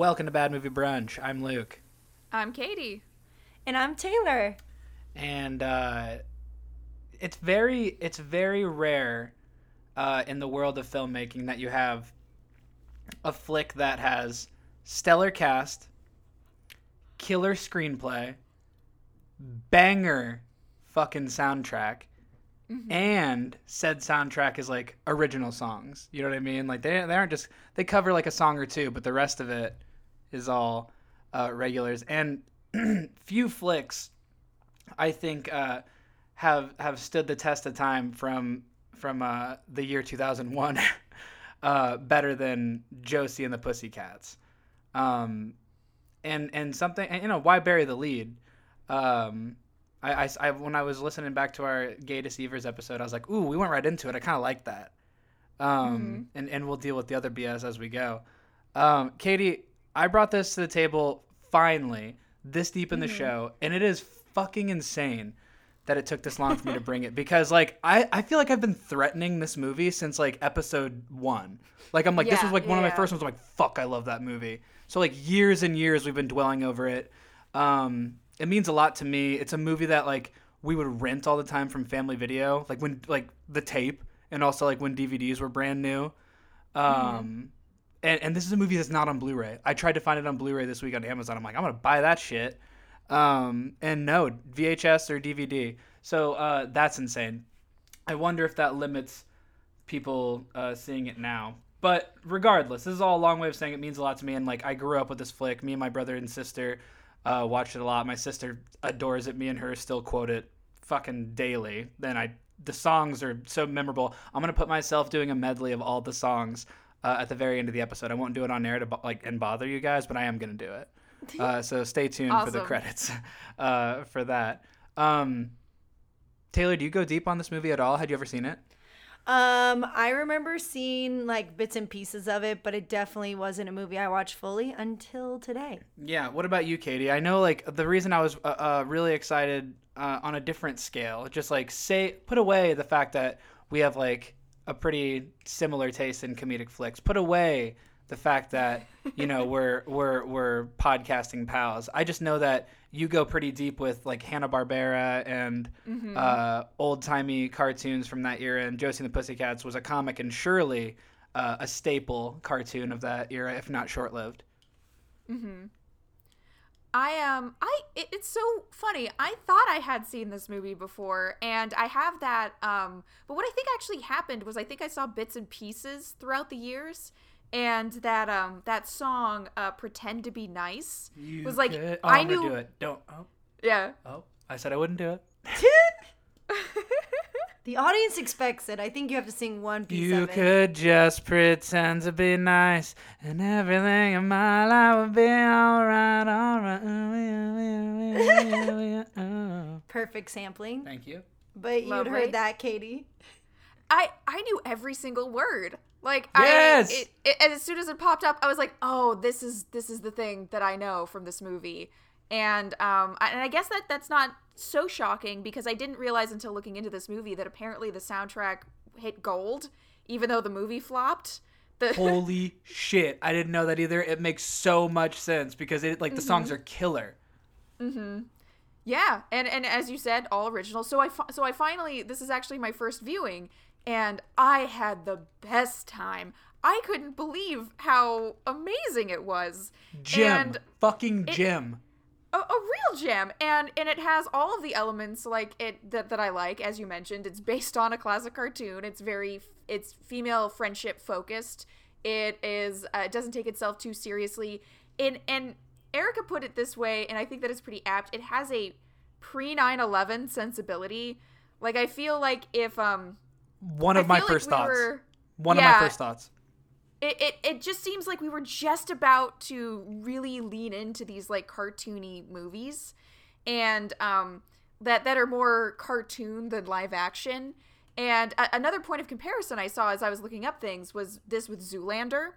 Welcome to Bad Movie Brunch. I'm Luke, I'm Katie. And I'm Taylor. and uh, it's very it's very rare uh, in the world of filmmaking that you have a flick that has stellar cast, killer screenplay, banger fucking soundtrack, and said soundtrack is like original songs. You know what I mean? Like they they aren't just they cover like a song or two, but the rest of it is all uh, regulars. And few flicks, I think, uh, have have stood the test of time from from uh, the year 2001 uh, better than Josie and the Pussycats. Um, and and something and, you know why bury the lead? Um I, I, I- when i was listening back to our gay deceivers episode i was like ooh we went right into it. I kind of like that. Um and and we'll deal with the other bs as we go. Um katie i brought this to the table finally this deep in the show and it is fucking insane that it took this long for me to bring it because like I, I feel like I've been threatening this movie since like episode one. Like I'm like this was like one of my first ones. I'm like fuck I love that movie. So like years and years we've been dwelling over it. Um, it means a lot to me. It's a movie that like we would rent all the time from Family Video, like when like the tape, and also like when DVDs were brand new. Um, and, and this is a movie that's not on Blu-ray. I tried to find it on Blu-ray this week on Amazon. I'm like, I'm gonna buy that shit. Um, and no VHS or DVD. So uh, that's insane. I wonder if that limits people uh, seeing it now. But regardless, this is all a long way of saying it means a lot to me. And like, I grew up with this flick. Me and my brother and sister uh, watched it a lot. My sister adores it. Me and her still quote it fucking daily. Then I, the songs are so memorable. I'm gonna put myself doing a medley of all the songs uh, at the very end of the episode. I won't do it on air to bo- like and bother you guys, but I am gonna do it. Uh, so stay tuned for the credits uh, for that. Um, Taylor, do you go deep on this movie at all? Had you ever seen it? Um, I remember seeing like bits and pieces of it, but it definitely wasn't a movie I watched fully until today. Yeah. What about you, Katie? I know like the reason I was uh, uh, really excited uh, on a different scale, just like say put away the fact that we have like a pretty similar taste in comedic flicks. Put away the fact that you know we're we're we're podcasting pals. I just know that you go pretty deep with like Hanna Barbera and uh, old timey cartoons from that era. And Josie and the Pussycats was a comic and surely uh, a staple cartoon of that era, if not short lived. I um I it, it's so funny. I thought I had seen this movie before and I have that um but what I think actually happened was I think I saw bits and pieces throughout the years and that um that song uh pretend to be nice You was like could- oh, I I'm gonna knew do it. Don't. Oh, yeah. oh, I said I wouldn't do it. The audience expects it. I think you have to sing one piece You of it. could just pretend to be nice, and everything in my life would be alright, alright. Perfect sampling. Thank you. But you'd Lovely. heard that, Katie. I I knew every single word. Like Yes! I it, it, and as soon as it popped up, I was like, "Oh, this is this is the thing that I know from this movie." And um I, and I guess that that's not so shocking because I didn't realize until looking into this movie that apparently the soundtrack hit gold even though the movie flopped. The Holy shit! I didn't know that either. It makes so much sense because it like the songs are killer. Yeah, and and as you said, all original. So I fi- so I finally this is actually my first viewing, and I had the best time. I couldn't believe how amazing it was. Jim, And fucking Jim. a, a real gem and and it has all of the elements like it that, that i like as you mentioned it's based on a classic cartoon it's very it's female friendship focused it is uh, it doesn't take itself too seriously and and erica put it this way and i think that is pretty apt. It has a pre 9-11 sensibility. Like i feel like if um One I of my like first we thoughts. were- One of my first thoughts. it, it it just seems like we were just about to really lean into these like cartoony movies and um that that are more cartoon than live action. And a- another point of comparison i saw as i was looking up things was this with zoolander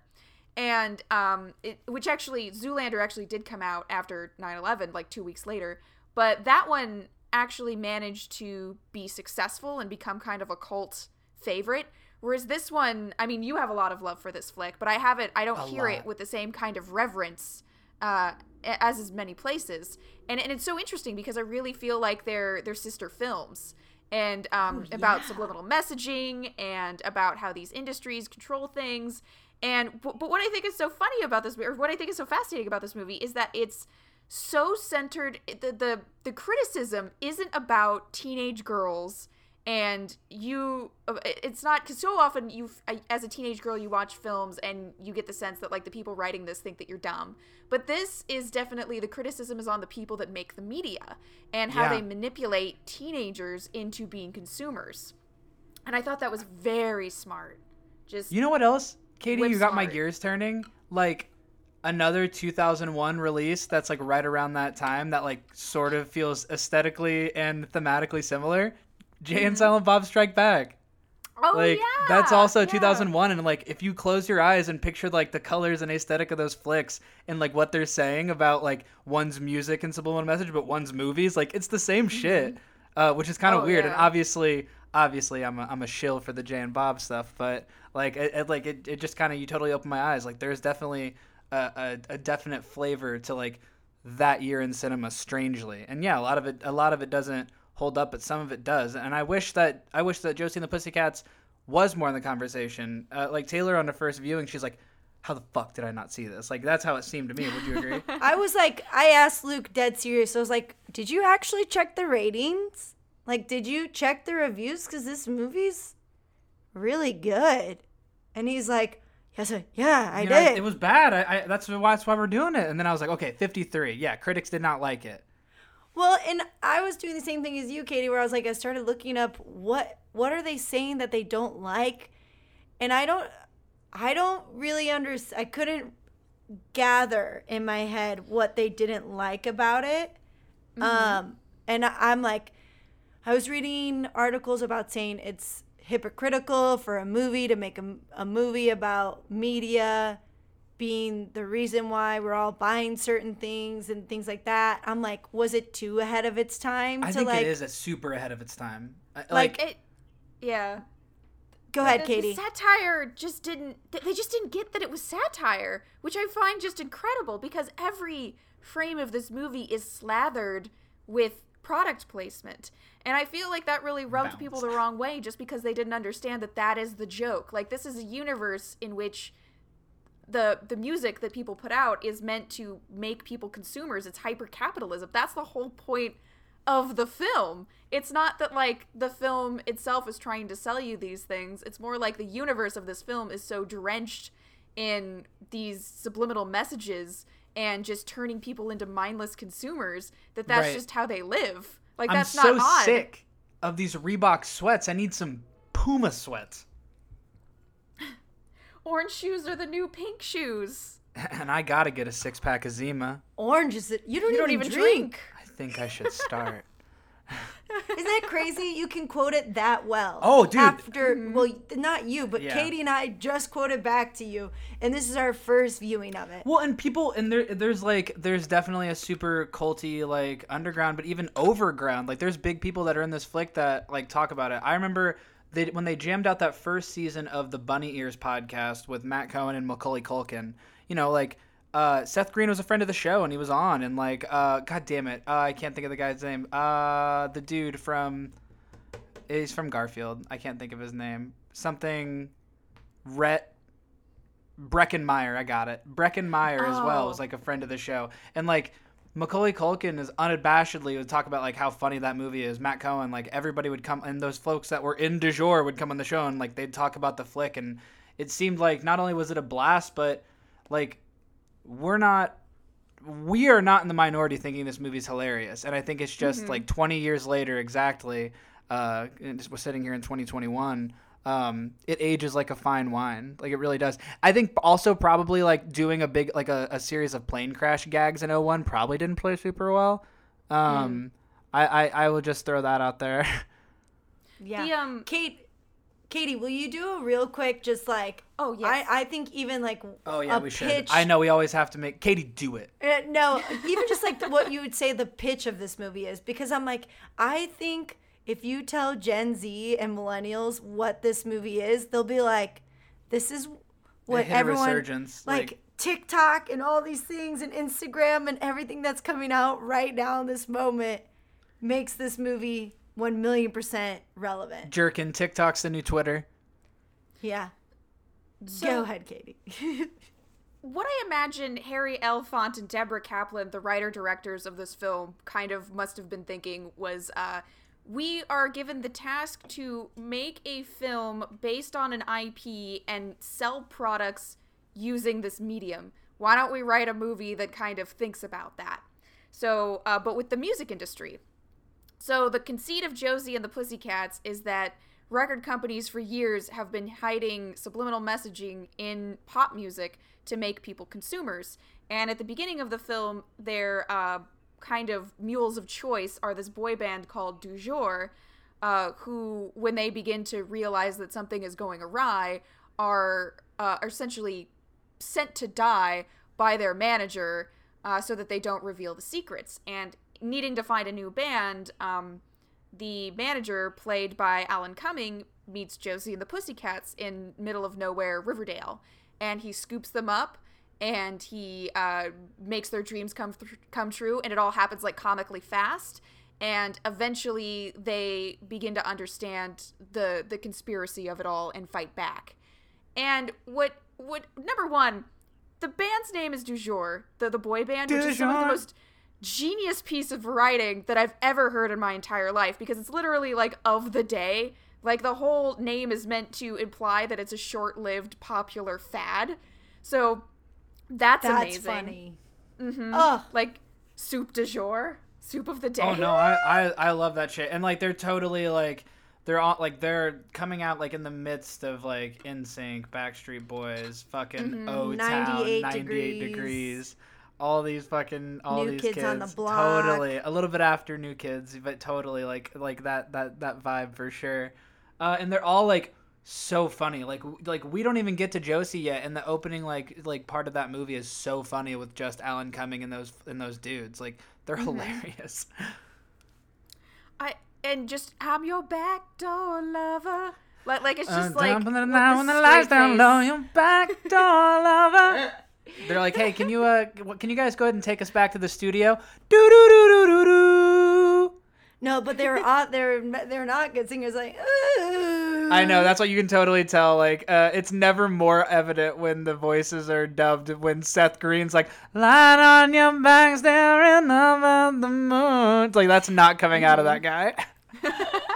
and um it, which actually zoolander actually did come out after 9-11 like two weeks later but that one actually managed to be successful and become kind of a cult favorite Whereas this one, I mean, you have a lot of love for this flick, but I have it. I don't A hear it with the same kind of reverence uh, as is many places. And and it's so interesting because I really feel like they're they're sister films and um, about subliminal messaging and about how these industries control things. And but, what I think is so funny about this, or what I think is so fascinating about this movie, is that it's so centered. The the the criticism isn't about teenage girls and you uh, it's not because so often you as a teenage girl you watch films and you get the sense that like the people writing this think that you're dumb but this is definitely the criticism is on the people that make the media and how Yeah. they manipulate teenagers into being consumers and i thought that was very smart just You know what else, Katie? Whip you got my gears turning. Like another 2001 release that's like right around that time that like sort of feels aesthetically and thematically similar. Jay and Silent Bob Strike Back. oh like yeah that's also yeah. 2001 and like if you close your eyes and picture like the colors and aesthetic of those flicks and like what they're saying about like one's music and subliminal message but one's movies like it's the same shit uh, which is kind of Oh, weird and obviously obviously i'm a, I'm a shill for the jay and bob stuff but like it, it like it, it just kind of you totally opened my eyes. Like there's definitely a, a, a definite flavor to like that year in cinema strangely. And yeah a lot of it a lot of it doesn't hold up but some of it does. And i wish that i wish that josie and the pussycats was more in the conversation. Uh, like taylor on the first viewing she's like how the fuck did i not see this? Like that's how it seemed to me. Would you agree? I was like, I asked Luke dead serious. I was like, did you actually check the ratings? Like, did you check the reviews? Because this movie's really good. And he's like, yes, I- yeah, I You know, did. it was bad I, I that's why that's why we're doing it and then i was like okay 53 yeah critics did not like it Well, and I was doing the same thing as you, Katie, where I was like, I started looking up what what are they saying that they don't like, and I don't, I don't really understand. I couldn't gather in my head what they didn't like about it. Um, and I'm like, I was reading articles about saying it's hypocritical for a movie to make a, a movie about media being the reason why we're all buying certain things and things like that. I'm like, was it too ahead of its time i to think like it is a super ahead of its time Like, like it yeah go ahead, the, Katie. The satire just didn't. They just didn't get that it was satire, which I find just incredible because every frame of this movie is slathered with product placement, and I feel like that really rubbed Bounce. people the wrong way just because they didn't understand that that is the joke. Like this is a universe in which the the music that people put out is meant to make people consumers. It's hyper capitalism. That's the whole point of the film. It's not that like the film itself is trying to sell you these things. It's more like the universe of this film is so drenched in these subliminal messages and just turning people into mindless consumers that that's Right. just how they live. Like i'm that's so not odd. sick of these reebok sweats i need some puma sweats Orange shoes are the new pink shoes. and i gotta get a six-pack of zima Orange is it? You don't, You don't even, even drink. drink. i think i should start Isn't that crazy? You can quote it that well. Oh, dude. After mm-hmm. well, not you, but Yeah. Katie and I just quoted back to you, and this is our first viewing of it. Well, and people, and there, there's like, there's definitely a super culty like underground, but even overground. Like, there's big people that are in this flick that like talk about it. I remember they when they jammed out that first season of the Bunny Ears podcast with Matt Cohen and Macaulay Culkin. You know, like. Uh, Seth Green was a friend of the show, and he was on, and like, uh, god damn it, uh, I can't think of the guy's name. Uh, the dude from, he's from Garfield. I can't think of his name. Something, Rhett Breckin Meyer, I got it. Breckin Meyer as well Oh. was like a friend of the show, and like Macaulay Culkin is unabashedly would talk about like how funny that movie is. Matt Cohen, like everybody would come, and those folks that were in du jour would come on the show, and like they'd talk about the flick, and it seemed like not only was it a blast, but like we're not. We are not in the minority thinking this movie's hilarious, and I think it's just like 20 years later exactly. Uh, and we're sitting here in 2021 um, it ages like a fine wine. Like it really does. I think also probably like doing a big like a, a series of plane crash gags in 01 probably didn't play super well. Um, I, I I will just throw that out there. Yeah. The, um, Kate, Katie, will you do a real quick, just like Oh, yeah, I, I think even like oh yeah, a we should. I know we always have to make Katie do it. Uh, no, even just like the, what you would say the pitch of this movie is, because I'm like, I think if you tell Gen Z and millennials what this movie is, they'll be like, "This is what everyone resurgence, like, like- TikTok and all these things and Instagram and everything that's coming out right now in this moment makes this movie one million percent relevant." Jerkin, TikTok's the new Twitter. Yeah. So- Go ahead, Katie. what I imagine Harry Elfont and Deborah Kaplan, the writer directors of this film, kind of must have been thinking was uh, we are given the task to make a film based on an IP and sell products using this medium. Why don't we write a movie that kind of thinks about that? So, uh, but with the music industry. So the conceit of Josie and the Pussycats is that record companies for years have been hiding subliminal messaging in pop music to make people consumers. And at the beginning of the film, their uh, kind of mules of choice are this boy band called Du Jour, uh, who, when they begin to realize that something is going awry, are, uh, are essentially sent to die by their manager uh, so that they don't reveal the secrets. And needing to find a new band, um, the manager, played by Alan Cumming, meets Josie and the Pussycats in middle of nowhere Riverdale, and he scoops them up. And he uh, makes their dreams come th- come true, and it all happens like comically fast. And eventually, they begin to understand the the conspiracy of it all and fight back. And what what number one, the band's name is Du Jour, the the boy band, which Du is some of the most genius piece of writing that I've ever heard in my entire life because it's literally like of the day. Like the whole name is meant to imply that it's a short-lived popular fad. So that's, That's amazing. funny. Mhm. Oh, Like soup du jour, soup of the day. Oh no, I, I I love that shit. And like they're totally like they're all like they're coming out like in the midst of like NSYNC, Backstreet Boys, fucking O Town, 98 98 degrees. degrees. All these fucking all New these Kids kids, on the Block. totally a little bit after New Kids, but totally like like that that that vibe for sure. Uh, and they're all like so funny. Like like we don't even get to Josie yet, and the opening like like part of that movie is so funny with just Alan Cumming and those and those dudes. Like they're Mm-hmm. hilarious. I and just I'm your backdoor lover. Like like it's just Uh, like down from the with night the when the lights down low, your back door lover. They're like, hey, can you uh, can you guys go ahead and take us back to the studio? Do do do do do do. no, but they're uh, they're they're not good singers. Like, I know that's what you can totally tell. Like, uh, it's never more evident when the voices are dubbed. When Seth Green's like, "Lie on your back, staring up at the moon." It's like that's not coming out of that guy.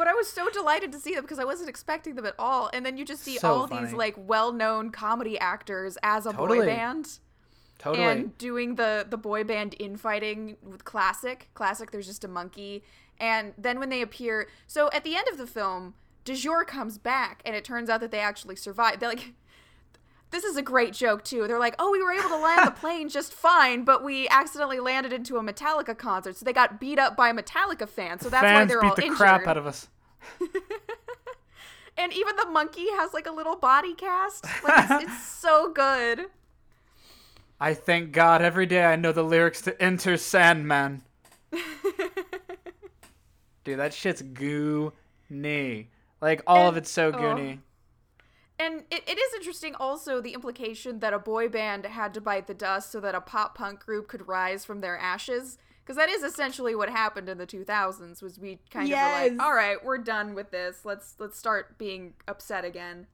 But I was so delighted to see them because I wasn't expecting them at all. And then you just see So all funny. these like well-known comedy actors as a Totally. boy band Totally. and doing the the boy band infighting with classic. Classic there's just a monkey. And then when they appear, so at the end of the film, De comes back and it turns out that they actually survived. They're like this is a great joke too. They're like, "Oh, we were able to land the plane just fine, but we accidentally landed into a Metallica concert, so they got beat up by a Metallica fans. So that's why they're beat all the injured." crap out of us. And even the monkey has like a little body cast. Like it's, it's so good. I thank God every day I know the lyrics to Enter Sandman. Dude, that shit's goony. Like all of it's so oh. Goony. And it, it is interesting also the implication that a boy band had to bite the dust so that a pop punk group could rise from their ashes. Because that is essentially what happened in the 2000s. Was we kind of were like, all right, we're done with this. Let's let's start being upset again,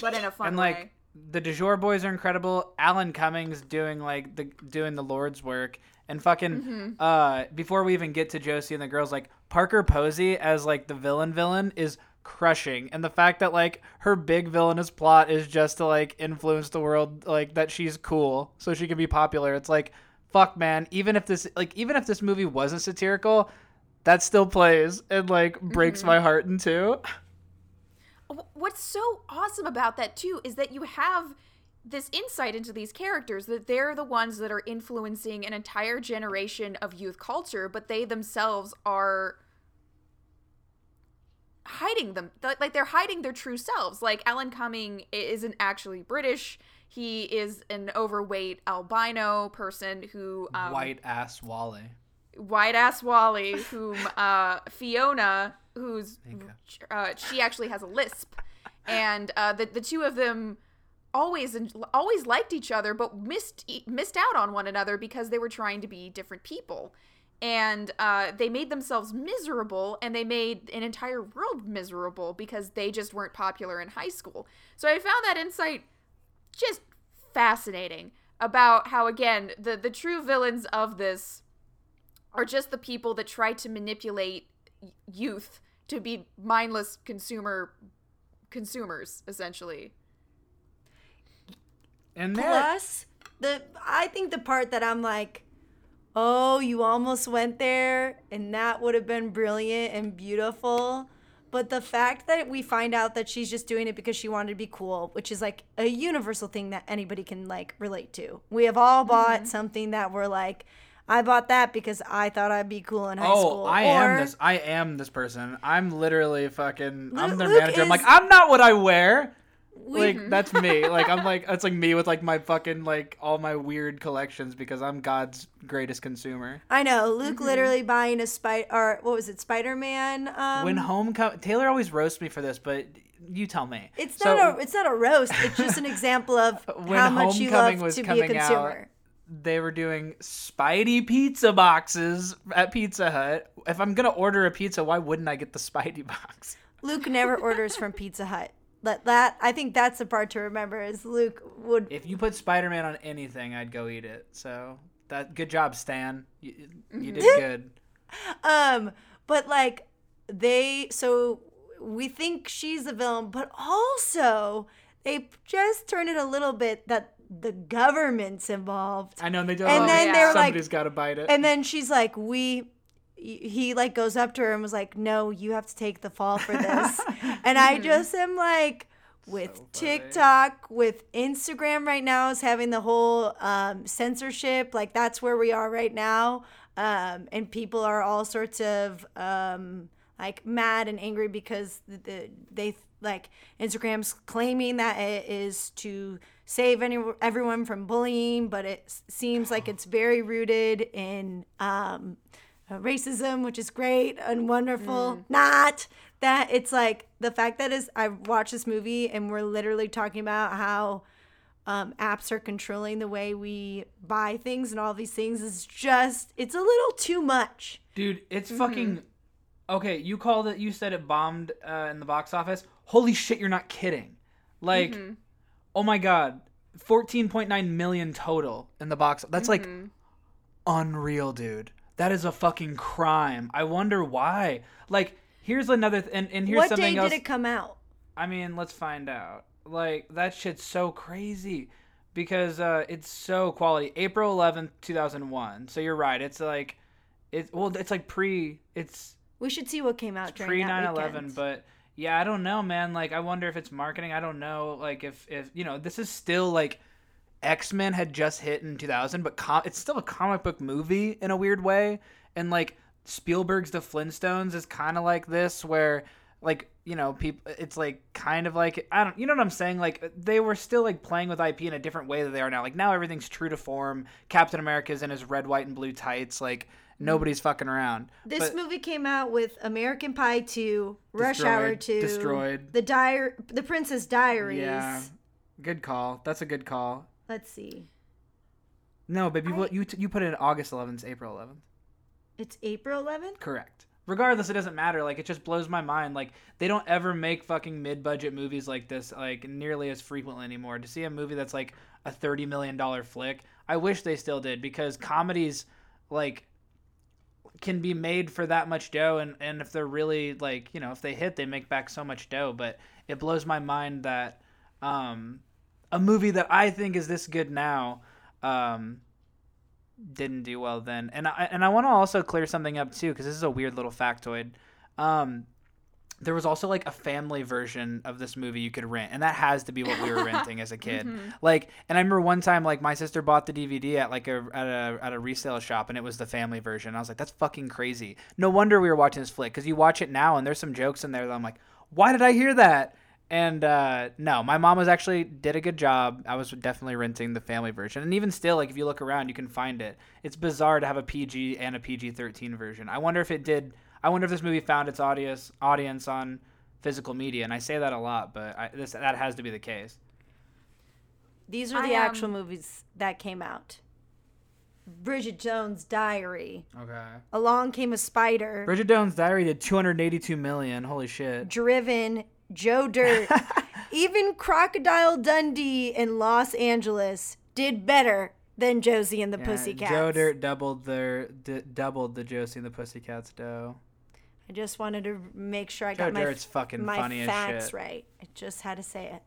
but in a fun way. and like the Du Jour boys are incredible. Alan Cummings doing like the doing the Lord's work, and fucking Mm-hmm. uh, before we even get to Josie and the girls, like Parker Posey as like the villain villain is crushing, and the fact that like her big villainous plot is just to like influence the world, like that she's cool so she can be popular. It's like fuck, man. Even if this like even if this movie wasn't satirical. That still plays and like breaks Mm-hmm. my heart in two. What's so awesome about that too is that you have this insight into these characters that they're the ones that are influencing an entire generation of youth culture, but they themselves are hiding them like they're hiding their true selves. Like alan cumming isn't actually british. He is an overweight albino person who um, White ass Wally. white ass Wally, whom uh, Fiona, who's uh, she actually has a lisp, and uh, the the two of them always always liked each other, but missed missed out on one another because they were trying to be different people, and uh, they made themselves miserable, and they made an entire world miserable because they just weren't popular in high school. So I found that insight just fascinating about how again the the true villains of this are just the people that try to manipulate youth to be mindless consumer consumers essentially and plus the i think the part that i'm like oh you almost went there and that would have been brilliant and beautiful but the fact that we find out that she's just doing it because she wanted to be cool, which is like a universal thing that anybody can like relate to. We have all bought mm-hmm. something that we're like, I bought that because I thought I'd be cool in high oh, school. Oh, I or, am this. I am this person. I'm literally fucking. I'm their Luke manager. Is, I'm like, I'm not what I wear we, like that's me. Like I'm like that's like me with like my fucking like all my weird collections because I'm God's greatest consumer. I know Luke mm-hmm. literally buying a spider or what was it Spider Man? Um, when Homecoming, Taylor always roasts me for this, but you tell me. It's so, not a it's not a roast. It's just an example of how much you love to be a consumer. Out, they were doing Spidey pizza boxes at Pizza Hut. If I'm gonna order a pizza, why wouldn't I get the Spidey box? Luke never orders from Pizza Hut let that I think that's the part to remember is Luke would If you put Spider-Man on anything, I'd go eat it. So that good job, Stan. You, you did good. um, but like they so we think she's the villain, but also they just turn it a little bit that the government's involved. I know they don't. And then yeah. they're like, somebody's got to bite it. And then she's like, "We he like goes up to her and was like, "No, you have to take the fall for this." and I just am like with so TikTok, with Instagram right now is having the whole um, censorship. Like that's where we are right now, um, and people are all sorts of um, like mad and angry because the, the, they like Instagram's claiming that it is to save any everyone from bullying, but it seems like it's very rooted in um, uh, racism, which is great and wonderful. Mm. Not that it's like the fact that is I watched this movie and we're literally talking about how um, apps are controlling the way we buy things and all these things is just it's a little too much. Dude, it's mm-hmm. fucking okay. You called it. You said it bombed uh, in the box office. Holy shit! You're not kidding. Like, mm-hmm. oh my god, fourteen point nine million total in the box. That's mm-hmm. like unreal, dude. That is a fucking crime. I wonder why. Like, here's another th- and, and here's what something else. What day did it come out? I mean, let's find out. Like that shit's so crazy because uh, it's so quality. April 11th, 2001. So you're right. It's like it's well, it's like pre. It's we should see what came out during pre 9/11, but yeah, I don't know, man. Like I wonder if it's marketing. I don't know. Like if if you know, this is still like X Men had just hit in 2000, but com- it's still a comic book movie in a weird way. And like Spielberg's The Flintstones is kind of like this, where like you know people, it's like kind of like I don't, you know what I'm saying? Like they were still like playing with IP in a different way that they are now. Like now everything's true to form. Captain America's in his red, white, and blue tights. Like nobody's fucking around. This but, movie came out with American Pie 2, Rush Hour 2, Destroyed, The Diary, The Princess Diaries. Yeah, good call. That's a good call. Let's see. No, baby, I... you you put it in August 11th, April 11th. It's April 11th. Correct. Regardless, it doesn't matter. Like it just blows my mind. Like they don't ever make fucking mid-budget movies like this like nearly as frequently anymore. To see a movie that's like a thirty million dollar flick, I wish they still did because comedies like can be made for that much dough and, and if they're really like you know if they hit they make back so much dough but it blows my mind that um a movie that I think is this good now um, didn't do well then. And I and I want to also clear something up too because this is a weird little factoid. Um, there was also like a family version of this movie you could rent, and that has to be what we were renting as a kid. Mm-hmm. Like, and I remember one time like my sister bought the DVD at like a at a at a resale shop, and it was the family version. I was like, that's fucking crazy. No wonder we were watching this flick because you watch it now, and there's some jokes in there that I'm like, why did I hear that? And uh, no, my mom was actually did a good job. I was definitely renting the family version, and even still, like if you look around, you can find it. It's bizarre to have a PG and a PG thirteen version. I wonder if it did. I wonder if this movie found its audience audience on physical media, and I say that a lot, but I, this that has to be the case. These are I, the actual um, movies that came out. Bridget Jones' Diary. Okay. Along Came a Spider. Bridget Jones' Diary did 282 million. Holy shit. Driven. Joe Dirt. Even Crocodile Dundee in Los Angeles did better than Josie and the Yeah, Pussycats. Joe Dirt doubled their d- doubled the Josie and the Pussycats dough. I just wanted to make sure I Joe got my, Dirt's fucking my funny facts shit. right. I just had to say it.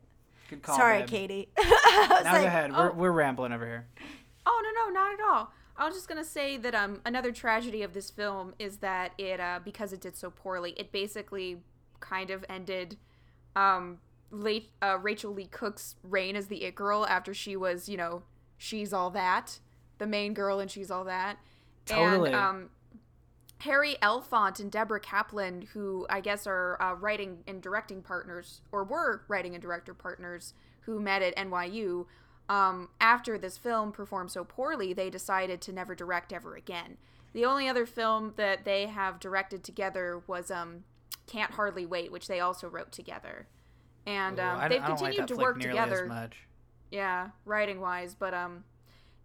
Good call. Sorry, babe. Katie. Now like, go ahead. oh. We're, we're rambling over here. Oh no no not at all. I was just gonna say that um another tragedy of this film is that it uh because it did so poorly it basically kind of ended um late uh, Rachael Leigh Cook's reign as the it girl after she was you know she's all that the main girl and she's all that Totally. and um Harry Elfont and Deborah Kaplan, who I guess are uh, writing and directing partners, or were writing and director partners, who met at NYU, um, after this film performed so poorly, they decided to never direct ever again. The only other film that they have directed together was um, Can't Hardly Wait, which they also wrote together. And Ooh, um, I they've I don't like continued to work together As much. yeah writing wise but um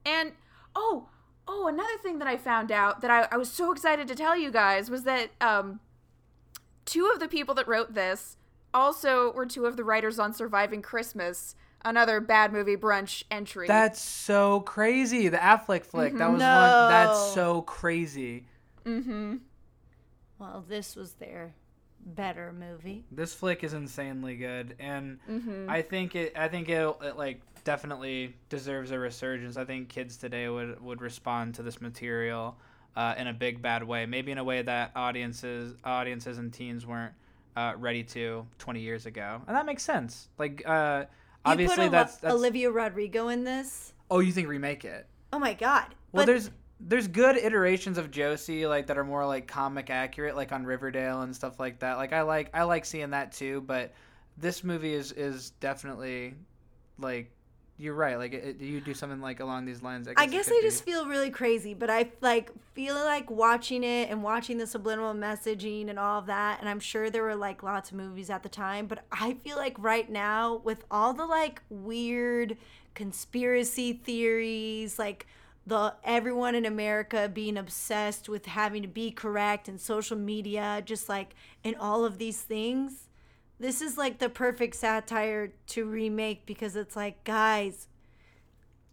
and oh oh another thing that i found out that I, I was so excited to tell you guys was that um two of the people that wrote this also were two of the writers on surviving christmas another bad movie brunch entry That's so crazy. The Affleck flick. That was No. one. That's so crazy. mm-hmm well, this was their better movie. This flick is insanely good, and mm-hmm I think it. I think it, it like definitely deserves a resurgence. I think kids today would would respond to this material uh, in a big bad way. Maybe in a way that audiences audiences and teens weren't uh, ready to 20 years ago, and that makes sense. Like uh, obviously that's, that's Olivia Rodrigo in this. Oh, you think remake it? Oh my god. Well, but there's there's good iterations of Josie like that are more like comic accurate, like on Riverdale and stuff like that. Like I like I like seeing that too, but this movie is is definitely like you're right. Like it, it- you do something like along these lines. I guess, I guess I just feel really crazy, but I like feel like watching it and watching the subliminal messaging and all of that. And I'm sure there were like lots of movies at the time, but I feel like right now with all the like weird conspiracy theories, like the everyone in America being obsessed with having to be correct and social media, just like and all of these things. This is like the perfect satire to remake because it's like, guys,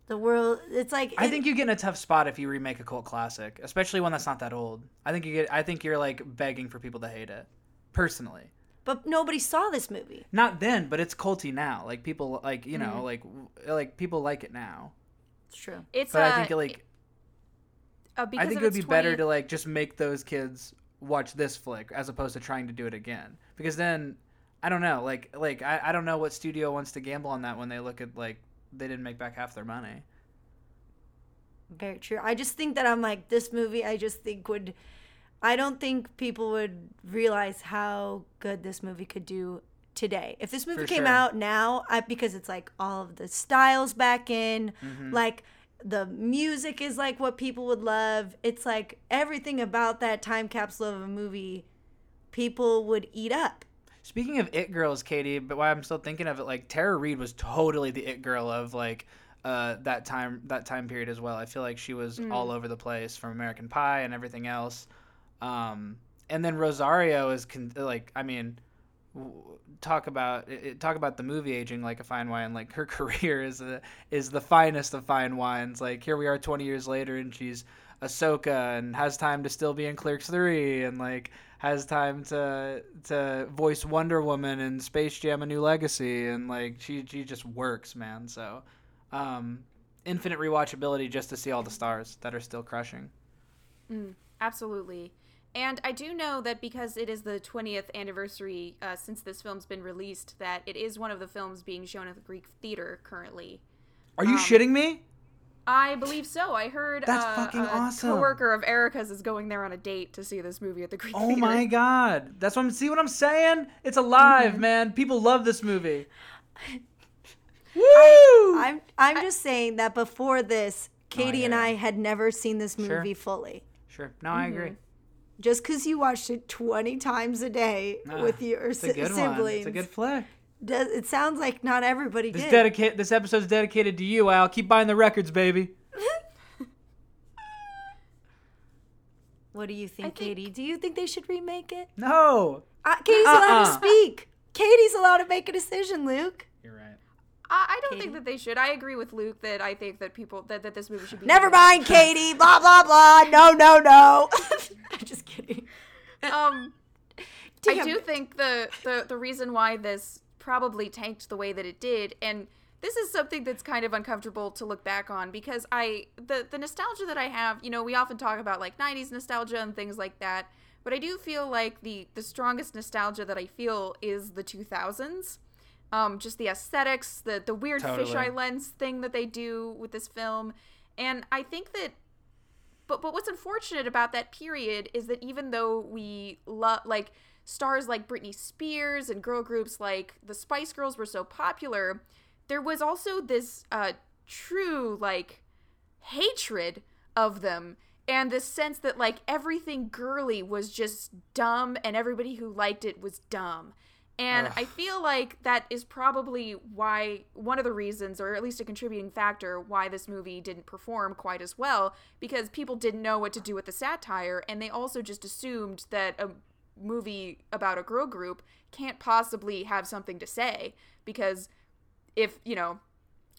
the world. It's like I it- think you get in a tough spot if you remake a cult classic, especially one that's not that old. I think you get. I think you're like begging for people to hate it, personally. but nobody saw this movie. Not then, but it's culty now. Like people like you Mm-hmm. know like like people like it now. It's true. it's But uh, I think like uh, because I think it would its be better to like just make those kids watch this flick as opposed to trying to do it again. Because then I don't know, like like I, I don't know what studio wants to gamble on that when they look at like they didn't make back half their money. Very true. I just think that I'm like this movie. I just think would. I don't think people would realize how good this movie could do today. If this movie For came sure. out now, I, because it's like all of the styles back in, Mm-hmm. like the music is like what people would love. It's like everything about that time capsule of a movie, people would eat up. Speaking of it girls, Katie, but why I'm still thinking of it, like Tara Reid was totally the it girl of like uh, that time that time period as well. I feel like she was all over the place from American Pie and everything else. Um, and then Rosario is con- like, I mean, talk about talk about the movie aging like a fine wine. Like her career is a, is the finest of fine wines. Like here we are 20 years later, and she's Ahsoka and has time to still be in Clerks 3 and like has time to to voice Wonder Woman and Space Jam: A New Legacy and like she she just works, man. So, um, infinite rewatchability just to see all the stars that are still crushing. Absolutely. And I do know that because it is the 20th anniversary uh, since this film's been released, that it is one of the films being shown at the Greek Theater currently. Are you Um, shitting me? I believe so. I heard That's uh, fucking a awesome. coworker of Erica's is going there on a date to see this movie at the Greek Oh Theater. Oh my god. That's what I'm see what I'm saying? It's alive, Mm-hmm. man. People love this movie. Woo! I'm I'm just saying that before this, Katie and hear I had never seen this Sure. movie fully. sure. No, I agree. Just because you watched it 20 times a day Ah, with your It's a si- good siblings, one. It's a good flick. does it sounds like not everybody This did. dedicate this episode's dedicated to you, Al. Keep buying the records, baby. what do you think, think- Katie? Do you think they should remake it? No. Uh, Katie's allowed to Uh-uh. speak. Katie's allowed to make a decision, Luke. I, I don't Katie? think that they should. I agree with Luke that I think that people that, that this movie should be. Never mind, Katie. Blah blah blah. No no no. I'm just kidding. Um, I do think the, the the reason why this probably tanked the way that it did, and this is something that's kind of uncomfortable to look back on because I the the nostalgia that I have, you know, we often talk about like '90s nostalgia and things like that, but I do feel like the the strongest nostalgia that I feel is the 2000s. Um, just the aesthetics, the the weird Totally. fisheye lens thing that they do with this film, and I think that but but what's unfortunate about that period is that even though we love like stars like Britney Spears and girl groups like the Spice Girls were so popular, there was also this uh true like hatred of them and this sense that like everything girly was just dumb and everybody who liked it was dumb. And I feel like that is probably why one of the reasons, or at least a contributing factor, why this movie didn't perform quite as well, because people didn't know what to do with the satire, and they also just assumed that a movie about a girl group can't possibly have something to say, because if, you know,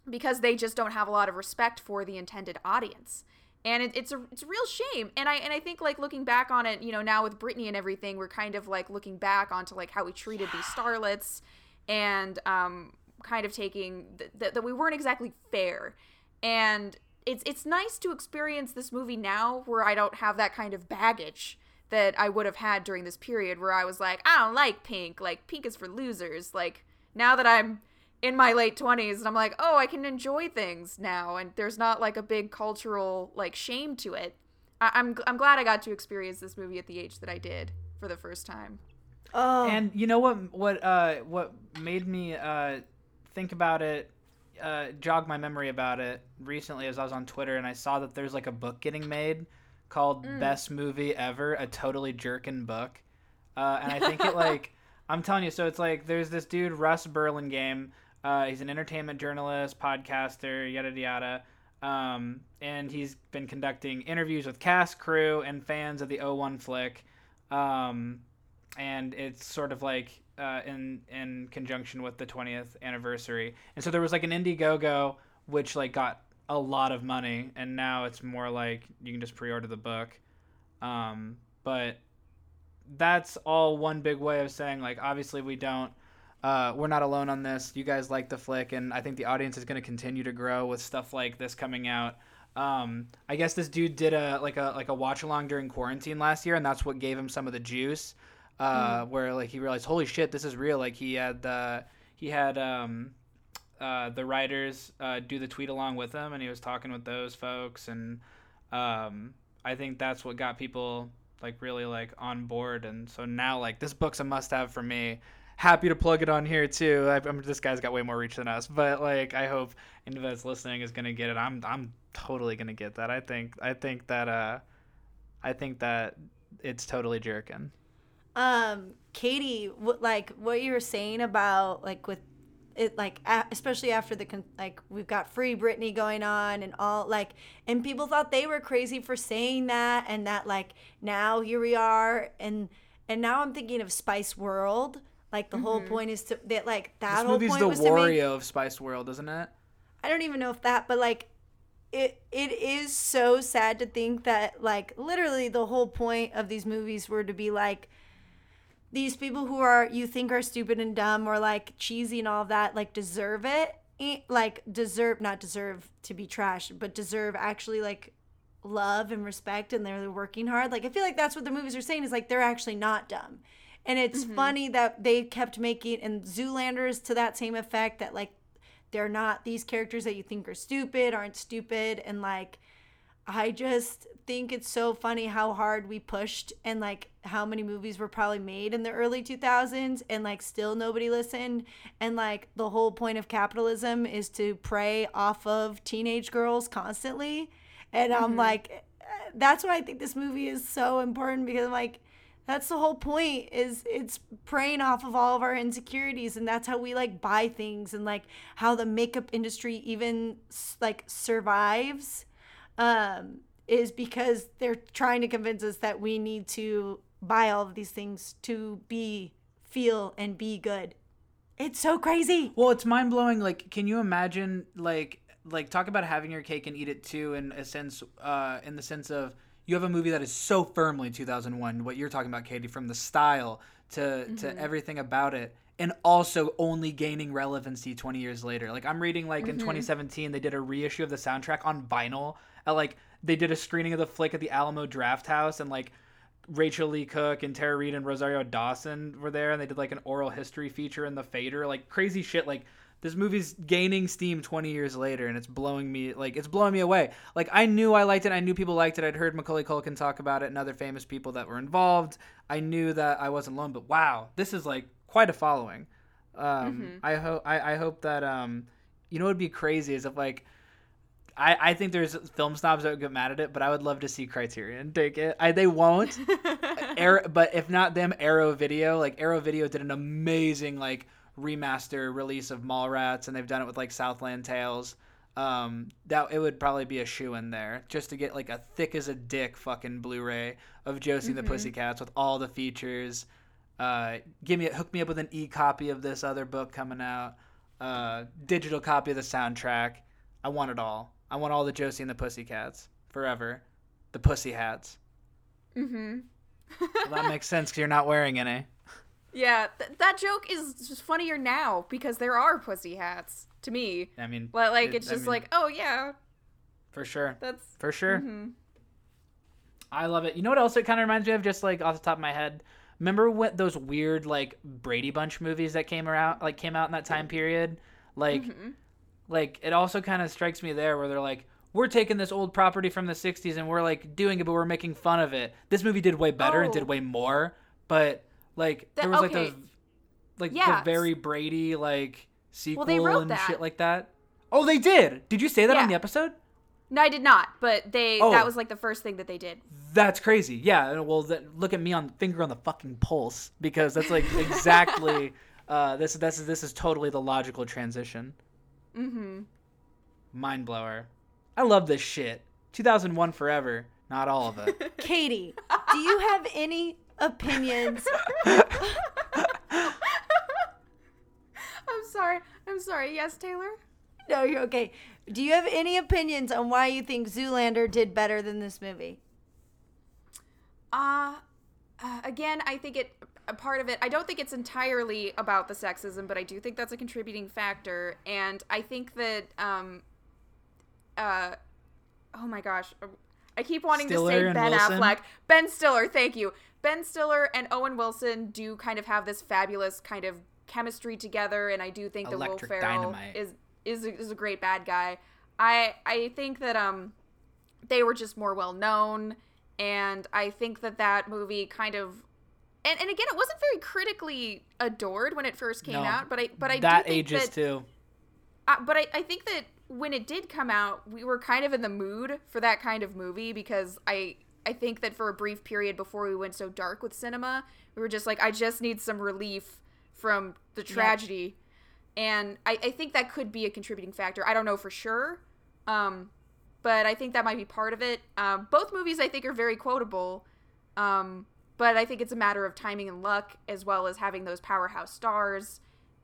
because they just don't have a lot of respect for the intended audience and it, it's a it's a real shame. And i and i think like looking back on it you know now with britney and everything we're kind of like looking back onto like how we treated these starlets and um kind of taking th- th- that we weren't exactly fair. And it's it's nice to experience this movie now where i don't have that kind of baggage that i would have had during this period where i was like i don't like pink. Like pink is for losers. Like now that i'm in my late 20s and I'm like, "Oh, I can enjoy things now and there's not like a big cultural like shame to it." I- I'm I'm glad I got to experience this movie at the age that I did for the first time. Oh, And you know what? What uh, what made me uh, think about it, uh, jog my memory about it recently, as I was on Twitter and I saw that there's like a book getting made called "Best Movie Ever," a totally jerkin book, uh, and I think it like I'm telling you. So it's like there's this dude Russ Burlingame. Uh, he's an entertainment journalist, podcaster, yada yada. Um, and he's been conducting interviews with cast, crew, and fans of the 01 flick. Um, and it's sort of like uh, in in conjunction with the 20th anniversary. And so there was like an Indiegogo which like got a lot of money, and now it's more like you can just pre-order the book. Um, but that's all one big way of saying like obviously we don't. Uh, we're not alone on this. You guys like the flick, and I think the audience is going to continue to grow with stuff like this coming out. Um, I guess this dude did a like a like a watch along during quarantine last year, and that's what gave him some of the juice. Uh, Where like he realized, holy shit, this is real. Like he had the he had um, uh, the writers uh, do the tweet along with him, and he was talking with those folks, and um, I think that's what got people like really like on board. And so now like this book's a must have for me. Happy to plug it on here too. I, I'm, this guy's got way more reach than us, but like I hope anybody that's listening is gonna get it. I'm I'm totally gonna get that. I think I think that uh I think that it's totally jerking. um, Katie, what like what you were saying about like with it, like especially after the like we've got free Britney going on and all like, and people thought they were crazy for saying that, and that like now here we are, and and now I'm thinking of Spice World. Like the whole mm-hmm. point is to that like that This whole movie's point the was to make Wario of Spice World, isn't it? I don't even know if that, but like it it is so sad to think that like literally the whole point of these movies were to be like these people who are you think are stupid and dumb or like cheesy and all of that like deserve it. Like deserve not deserve to be trashed but deserve actually like love and respect and they're working hard. Like i feel like that's what the movies are saying is like they're actually not dumb and it's mm-hmm. funny that they kept making and Zoolanders to that same effect that like they're not these characters that you think are stupid aren't stupid. And like I just think it's so funny how hard we pushed and like how many movies were probably made in the early 2000s and like still nobody listened. And like the whole point of capitalism is to prey off of teenage girls constantly. And I'm mm-hmm. like eh, that's why I think this movie is so important because I'm like that's the whole point is it's preying off of all of our insecurities and that's how we like buy things and like how the makeup industry even like survives um is because they're trying to convince us that we need to buy all of these things to be feel and be good it's so crazy Well, it's mind blowing. Like, can you imagine, like, like talk about having your cake and eat it too, in a sense, uh, in the sense of you have a movie that is so firmly 2001. What you're talking about, Katie, from the style to to mm-hmm. everything about it, and also only gaining relevancy 20 years later. Like, I'm reading like in mm-hmm. 2017 they did a reissue of the soundtrack on vinyl. At like they did a screening of the flick at the Alamo Draft House, and like Rachael Leigh Cook and Tara Reid and Rosario Dawson were there, and they did like an oral history feature in the Fader, like crazy shit. Like this movie's gaining steam 20 years later, and it's blowing me like it's blowing me away. Like I knew I liked it, I knew people liked it. I'd heard Macaulay Culkin talk about it and other famous people that were involved. I knew that I wasn't alone, but wow, this is like quite a following. Um, I hope I, I hope that um, you know, what'd be crazy is if like. I, I think there's film snobs that would get mad at it, but I would love to see Criterion take it. I, they won't, Arrow, but if not them, Arrow Video. Like Arrow Video did an amazing like remaster release of Mallrats, and they've done it with like Southland Tales. Um, that it would probably be a shoe in there just to get like a thick as a dick fucking Blu-ray of Josie and the Pussycats with all the features. Uh, give me hook me up with an e copy of this other book coming out. Uh, digital copy of the soundtrack. I want it all. I want all the Josie and the Pussycats forever. The Pussy Hats. Mm-hmm. Well, that makes sense because you're not wearing any. Yeah, th- that joke is just funnier now because there are pussy hats to me. I mean, But like, it- it's I just mean, like, oh yeah, for sure, that's for sure. mhm. I love it. You know what else it kind of reminds me of? Just like off the top of my head, remember what those weird like Brady Bunch movies that came around, like came out in that time period? Like, Mm-hmm. like it also kind of strikes me there where they're like, we're taking this old property from the '60s and we're like doing it, but we're making fun of it. This movie did way better and Oh. did way more, but like That- there was like okay. those, like Yeah. the very Brady like sequel wrote and that. shit like that. Oh, they did. Did you say that on the episode? No, I did not. But they Oh. that was like the first thing that they did. That's crazy. Yeah. Well, that, look at me on finger on the fucking pulse because that's like exactly. uh, this this is this is totally the logical transition. Mm-hmm. Mind blower. I love this shit. 2001 forever. Not all of it. Katie, do you have any opinions? I'm sorry. I'm sorry. Yes, Taylor. no, you're okay. Do you have any opinions on why you think Zoolander did better than this movie? Uh, uh, again, I think it a part of it. I don't think it's entirely about the sexism, but I do think that's a contributing factor. And I think that um, uh, oh my gosh, I keep wanting Stiller to say Ben Wilson? Affleck, Ben Stiller. Thank you. Ben Stiller and Owen Wilson do kind of have this fabulous kind of chemistry together, and I do think that Will Ferrell dynamite. is is a, is a great bad guy. I I think that um they were just more well known and i think that that movie kind of and, and again it wasn't very critically adored when it first came No. out but i but i that do think ages that, too. uh, but I, I think that when it did come out we were kind of in the mood for that kind of movie because i i think that for a brief period before we went so dark with cinema we were just like i just need some relief from the tragedy and I, I think that could be a contributing factor i don't know for sure um, but I think that might be part of it. Um, both movies I think are very quotable, um, but I think it's a matter of timing and luck as well as having those powerhouse stars.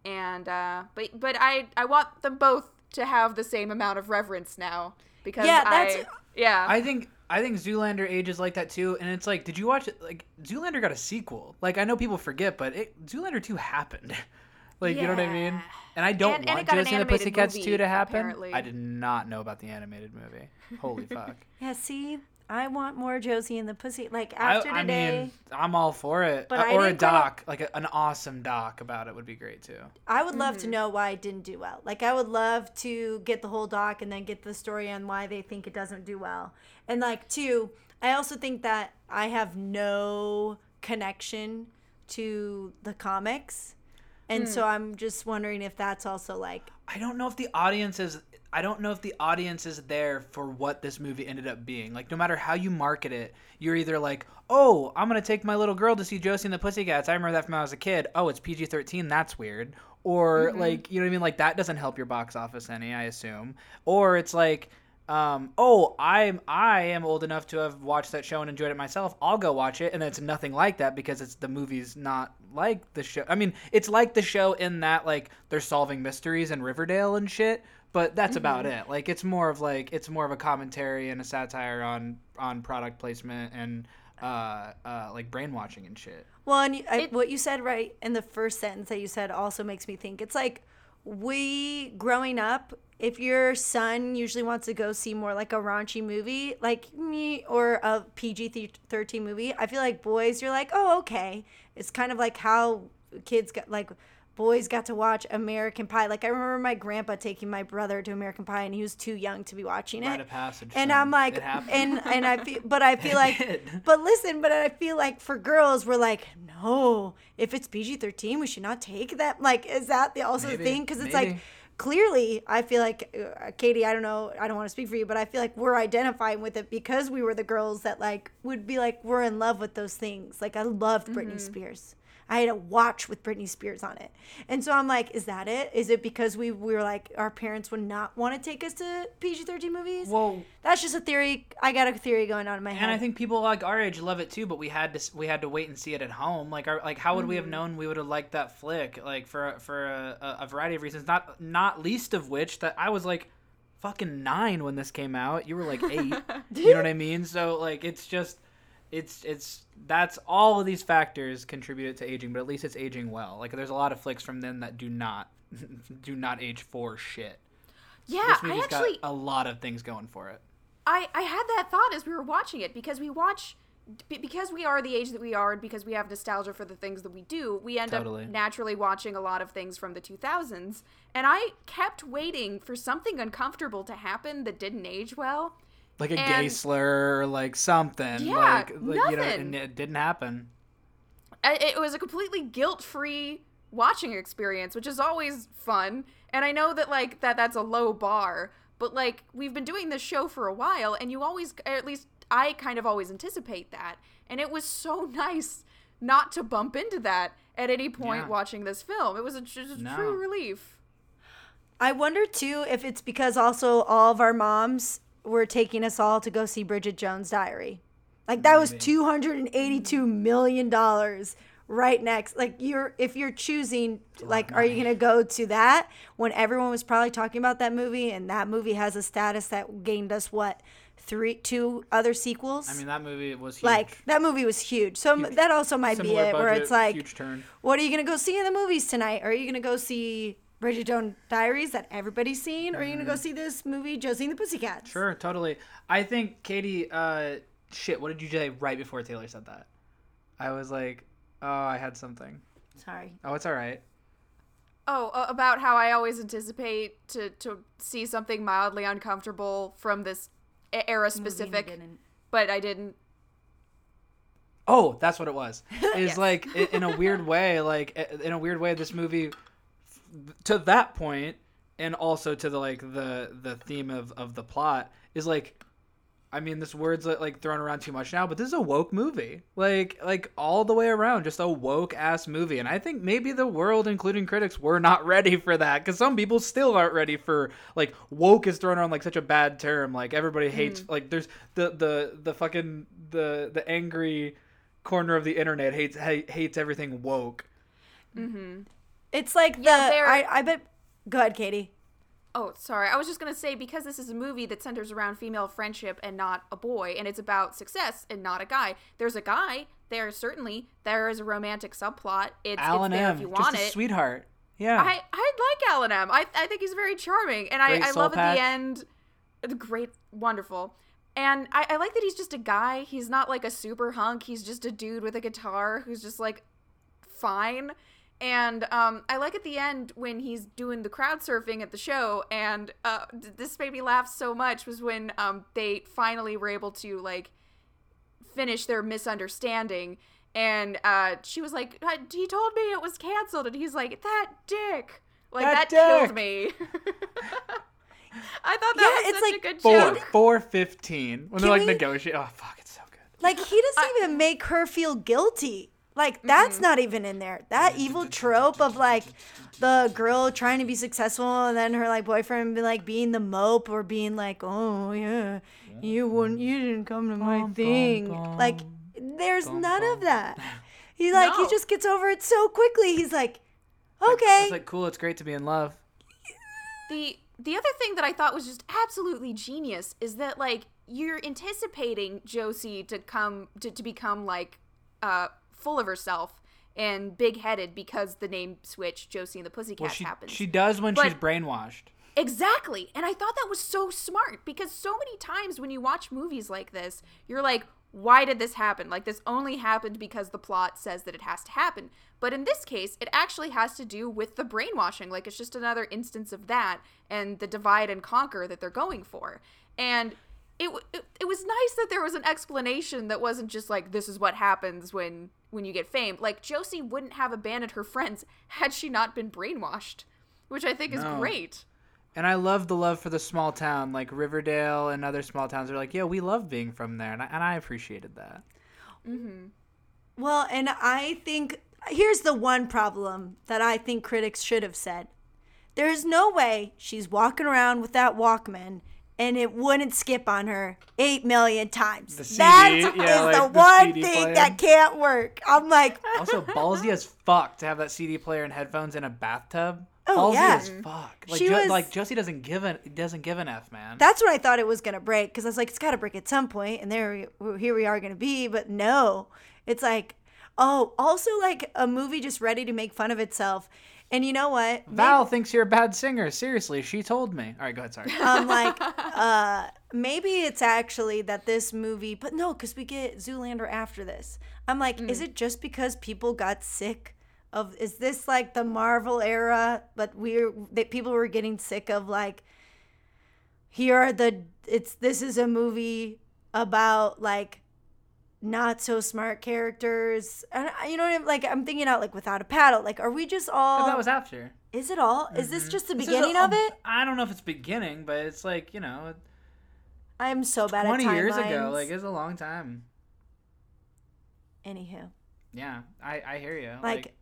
And uh, but but I I want them both to have the same amount of reverence now because Yeah, I yeah I think I think Zoolander ages like that too, and it's like, did you watch it? Like Zoolander got a sequel. Like I know people forget, but it, Zoolander two happened. like you know what I mean? And I don't And- and it want got an Josie and the Pussycats movie, two to happen. apparently. I did not know about the animated movie. Holy fuck! Yeah, see, I want more Josie and the Pussy. Like after I today, mean, I'm all for it. But Uh, or a didn't doc, like a, an awesome doc about it would be great too. I would love Mm-hmm. to know why it didn't do well. Like I would love to get the whole doc and then get the story on why they think it doesn't do well. And like two, I also think that I have no connection to the comics. And Hmm. so I'm just wondering if that's also like I don't know if the audience is. I don't know if the audience is there for what this movie ended up being. Like, no matter how you market it, you're either like, "Oh, I'm gonna take my little girl to see Josie and the Pussycats." I remember that from when I was a kid. Oh, it's PG-13. That's weird. Or like, you know what I mean? Like that doesn't help your box office any, I assume. Or it's like, um, oh, I'm I am old enough to have watched that show and enjoyed it myself. I'll go watch it, and it's nothing like that because it's the movie's not like the show. I mean, it's like the show in that like they're solving mysteries in Riverdale and shit, but that's about it. Like it's more of like it's more of a commentary and a satire on on product placement and uh uh like brainwashing and shit. Well, and you, I, It- what you said right in the first sentence that you said also makes me think it's like we growing up. If your son usually wants to go see more like a raunchy movie, like me, or a PG thirteen movie, I feel like boys, you're like, oh, okay. It's kind of like how kids got like boys got to watch American Pie. Like I remember my grandpa taking my brother to American Pie, and he was too young to be watching it. Rite of passage. And. I'm like, and and I feel, but I feel like, did. but listen, but I feel like for girls, we're like, no, if it's PG thirteen, we should not take that. Like, is that the also the thing? Because it's like clearly, I feel like uh, Katie. I don't know. I don't want to speak for you, but I feel like we're identifying with it because we were the girls that like would be like, we're in love with those things. Like, I loved Britney Spears. I had a watch with Britney Spears on it. And so I'm like, is that it? Is it because we, we were like, our parents would not want to take us to PG 13 movies? well, That's just a theory. I got a theory going on in my head. And I think people like our age love it too, but we had to we had to wait and see it at home. Like our like how would we have mm-hmm. known we would have liked that flick? Like for for a, a- a variety of reasons, not not least of which that I was like fucking nine when this came out. You were like eight. you know what I mean? So like it's just it's it's that's all of these factors contributed to aging, but at least it's aging well. Like there's a lot of flicks from then that do not do not age for shit. Yeah, I actually got a lot of things going for it. I I had that thought as we were watching it because we watch because we are the age that we are and because we have nostalgia for the things that we do, we end Totally. up naturally watching a lot of things from the 2000s. And I kept waiting for something uncomfortable to happen that didn't age well. Like a gay slur or like something Yeah, like, like you know nothing. and it didn't happen It was a completely guilt-free watching experience, which is always fun. And I know that like that that's a low bar, but like we've been doing this show for a while and you always at least I kind of always anticipate that. And it was so nice not to bump into that at any point Yeah. watching this film. It was a, just a No. true relief. I wonder too if it's because also all of our moms were taking us all to go see Bridget Jones' Diary. Like that was two hundred and eighty-two million dollars right next. Like you're if you're choosing, like, are you gonna go to that when everyone was probably talking about that movie and that movie has a status that gained us what three, two other sequels? i mean that movie was huge. like that movie was huge. So m that also might be Similar it, where it's like, huge turn what are you gonna go see in the movies tonight? Are you gonna go see Bridget Jones' Diaries that everybody's seen? Or are you gonna go see this movie Josie and the Pussycats? Mm-hmm. sure totally i think katie uh shit what did you say right before taylor said that i was like oh i had something Sorry. oh it's all right Oh, uh, about how I always anticipate to to see something mildly uncomfortable from this era specific, but I didn't. Oh, that's what it was. Is like in a weird way, like in a weird way, this movie f- to that point, and also to the like the the theme of of the plot is like, I mean, this word's like, thrown around too much now, but this is a woke movie, like like all the way around, just a woke ass movie, and I think maybe the world, including critics, were not ready for that because some people still aren't ready for like woke is thrown around like such a bad term, like everybody mm. hates like there's the the the fucking the the angry corner of the internet hates ha- hates everything woke. Mm-hmm. It's like the Yeah, they're- I, I bet go ahead, Katie. Oh, sorry. I was just gonna say because this is a movie that centers around female friendship and not a boy, and it's about success and not a guy. There's a guy there. Certainly, there is a romantic subplot. It's, Alan it's there M, if you just want a it. sweetheart. Yeah. I I like Alan M. I I think he's very charming, and I, Great I soul love at the end. The great, wonderful. And I, I like that he's just a guy. He's not like a super hunk. He's just a dude with a guitar who's just like fine. And um, I like at the end when he's doing the crowd surfing at the show, and uh, this made me laugh so much was when um, they finally were able to like finish their misunderstanding. And uh, she was like, "Uh, "He told me it was canceled," and he's like, "That dick." Like That that, killed me. I thought that Yeah, was it's such like a good Four, joke. four fifteen. When they're like we- negotiate. Oh fuck, it's so good. Like he doesn't even make her feel guilty. Like that's Mm-hmm. not even in there. That evil trope of like the girl trying to be successful and then her like boyfriend be like being the mope or being like, "Oh yeah, you wouldn't, you didn't come to my Bum, thing." bum, Like there's none of that. He like he just gets over it so quickly. He's like, "Okay." It's like cool. It's great to be in love. the the other thing that I thought was just absolutely genius is that like you're anticipating Josie to come to, to become like uh full of herself and big headed because the name switch Josie and the Pussycats Well, she happens. she does when she's brainwashed. Exactly. And I thought that was so smart because so many times when you watch movies like this, you're like, why did this happen? Like, this only happened because the plot says that it has to happen. But in this case, it actually has to do with the brainwashing. Like, it's just another instance of that and the divide and conquer that they're going for. And it, it, it was nice that there was an explanation that wasn't just like, this is what happens when, when you get fame. Like, Josie wouldn't have abandoned her friends had she not been brainwashed, which I think is great. And I love the love for the small town, like Riverdale and other small towns. Are like, yeah, we love being from there, and I, and I appreciated that. Mm-hmm. Well, and I think here's the one problem that I think critics should have said. There's no way she's walking around with that Walkman and it wouldn't skip on her eight million times. The CD, That is yeah, like the the one CD thing player. that can't work. I'm like, Also, ballsy as fuck to have that CD player and headphones in a bathtub. Oh, ballsy yeah. as fuck. Like, She Jo- was- like Josie doesn't give a doesn't give an f, man. that's what I thought it was gonna break because I was like, it's got to break at some point, and there, we, here we are gonna be. But no, it's like, oh, also like a movie just ready to make fun of itself. And you know what? Val thinks you're a bad singer. Seriously, she told me. All right, go ahead. Sorry. I'm like, uh, maybe it's actually that this movie, but no, because we get Zoolander after this. I'm like, is it just because people got sick of? Is this like the Marvel era? But we're that people were getting sick of like, here are the. It's this is a movie about like not so smart characters and you know what I'm like I'm thinking out like without a paddle like are we just all that was after. is it all is this just the beginning a- of it I don't know if it's beginning, but it's like you know, I'm so bad twenty at years ago. Like it's a long time. anywho Yeah, I I hear you. like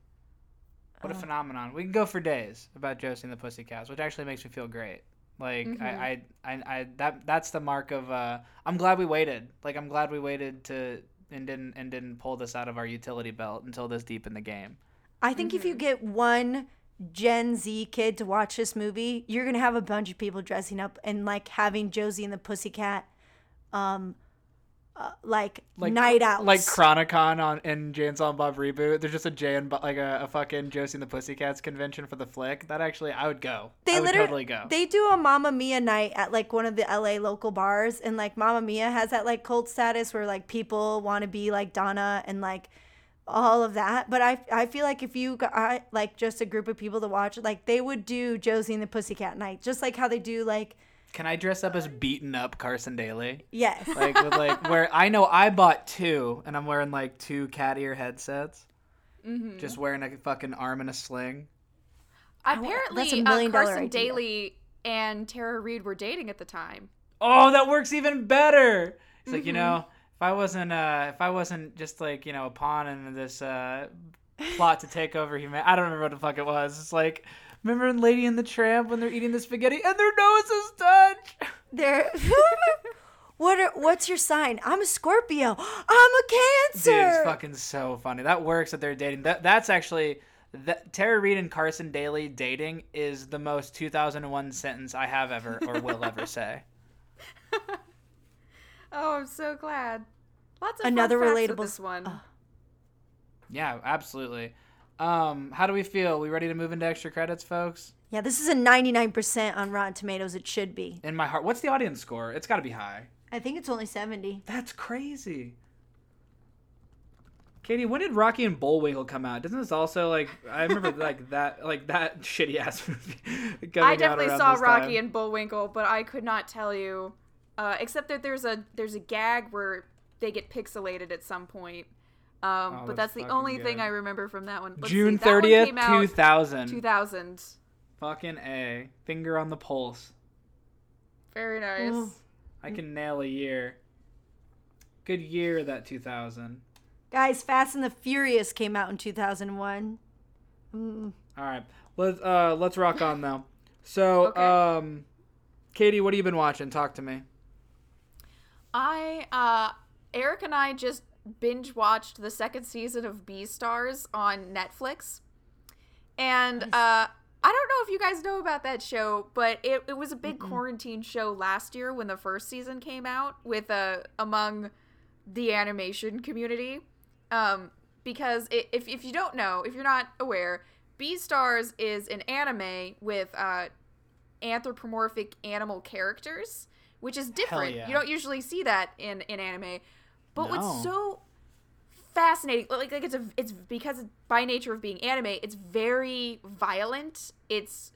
What a Uh. phenomenon. We can go for days about Josie and the Pussycats, which actually makes me feel great. Like Mm-hmm. I, I, I, I, that that's the mark of. Uh, I'm glad we waited. Like I'm glad we waited to and didn't and didn't pull this out of our utility belt until this deep in the game. I think if you get one Gen Z kid to watch this movie, you're gonna have a bunch of people dressing up and like having Josie and the Pussycat, um, uh, like, Like night out, Like Chronic-Con on in and Silent Bob reboot. There's just a Jay and like a, a fucking Josie and the Pussycats convention for the flick. That actually I would go. they I literally totally go. They do a Mamma Mia night at like one of the LA local bars, and like Mamma Mia has that like cult status where like people want to be like Donna and like all of that. But I I feel like if you got like just a group of people to watch, like they would do Josie and the Pussycat night, just like how they do like Can I dress up as beaten up Carson Daly? yes. like with like where I know I bought two and I'm wearing like two cat ear headsets. Mm-hmm. Just wearing a fucking arm in a sling. Apparently, that's a uh, Carson idea. Daly and Tara Reid were dating at the time. Oh, that works even better. It's like, you Mm-hmm. know, if I wasn't uh if I wasn't just like, you know, a pawn in this uh plot to take over human I don't remember what the fuck it was. It's like remember in Lady and the Tramp when they're eating the spaghetti and their noses touch? They're what are, what's your sign? I'm a Scorpio. I'm a Cancer. Dude, it's fucking so funny. That works that they're dating. That that's actually that Tara Reid and Carson Daly dating is the most 2001 sentence I have ever or will ever say. Oh, I'm so glad. Lots of Another fun facts with relatable- this one. Uh. Yeah, absolutely. Um, how do we feel? We ready to move into extra credits, folks? yeah, this is a 99% on Rotten Tomatoes. It should be. In my heart, what's the audience score? It's got to be high. I think it's only 70. That's crazy. Katie, when did Rocky and Bullwinkle come out? Doesn't this also like I remember like that like that shitty ass movie? coming I definitely around saw this Rocky time. and Bullwinkle, but I could not tell you, uh, except that there's a there's a gag where they get pixelated at some point. Um, Oh, but that's that's the fucking only thing. I remember from that one. Let's June that one thirtieth, came out two thousand. 2000. Fucking a finger on the pulse. Very nice. Oh. I can nail a year. Good year that two thousand. Guys, Fast and the Furious came out in 2001. Mm. All right, let's uh let's rock on though. So Okay. um, Katie, what have you been watching? Talk to me. I uh Eric and I just binge watched the second season of Beastars on Netflix. And uh I don't know if you guys know about that show, but it, it was a big quarantine show last year when the first season came out with uh among the animation community. Um because i if if you don't know, if you're not aware, Beastars is an anime with uh anthropomorphic animal characters, which is different. yeah. You don't usually see that in in anime. But No. what's so fascinating like, like it's a it's because by nature of being anime, it's very violent. It's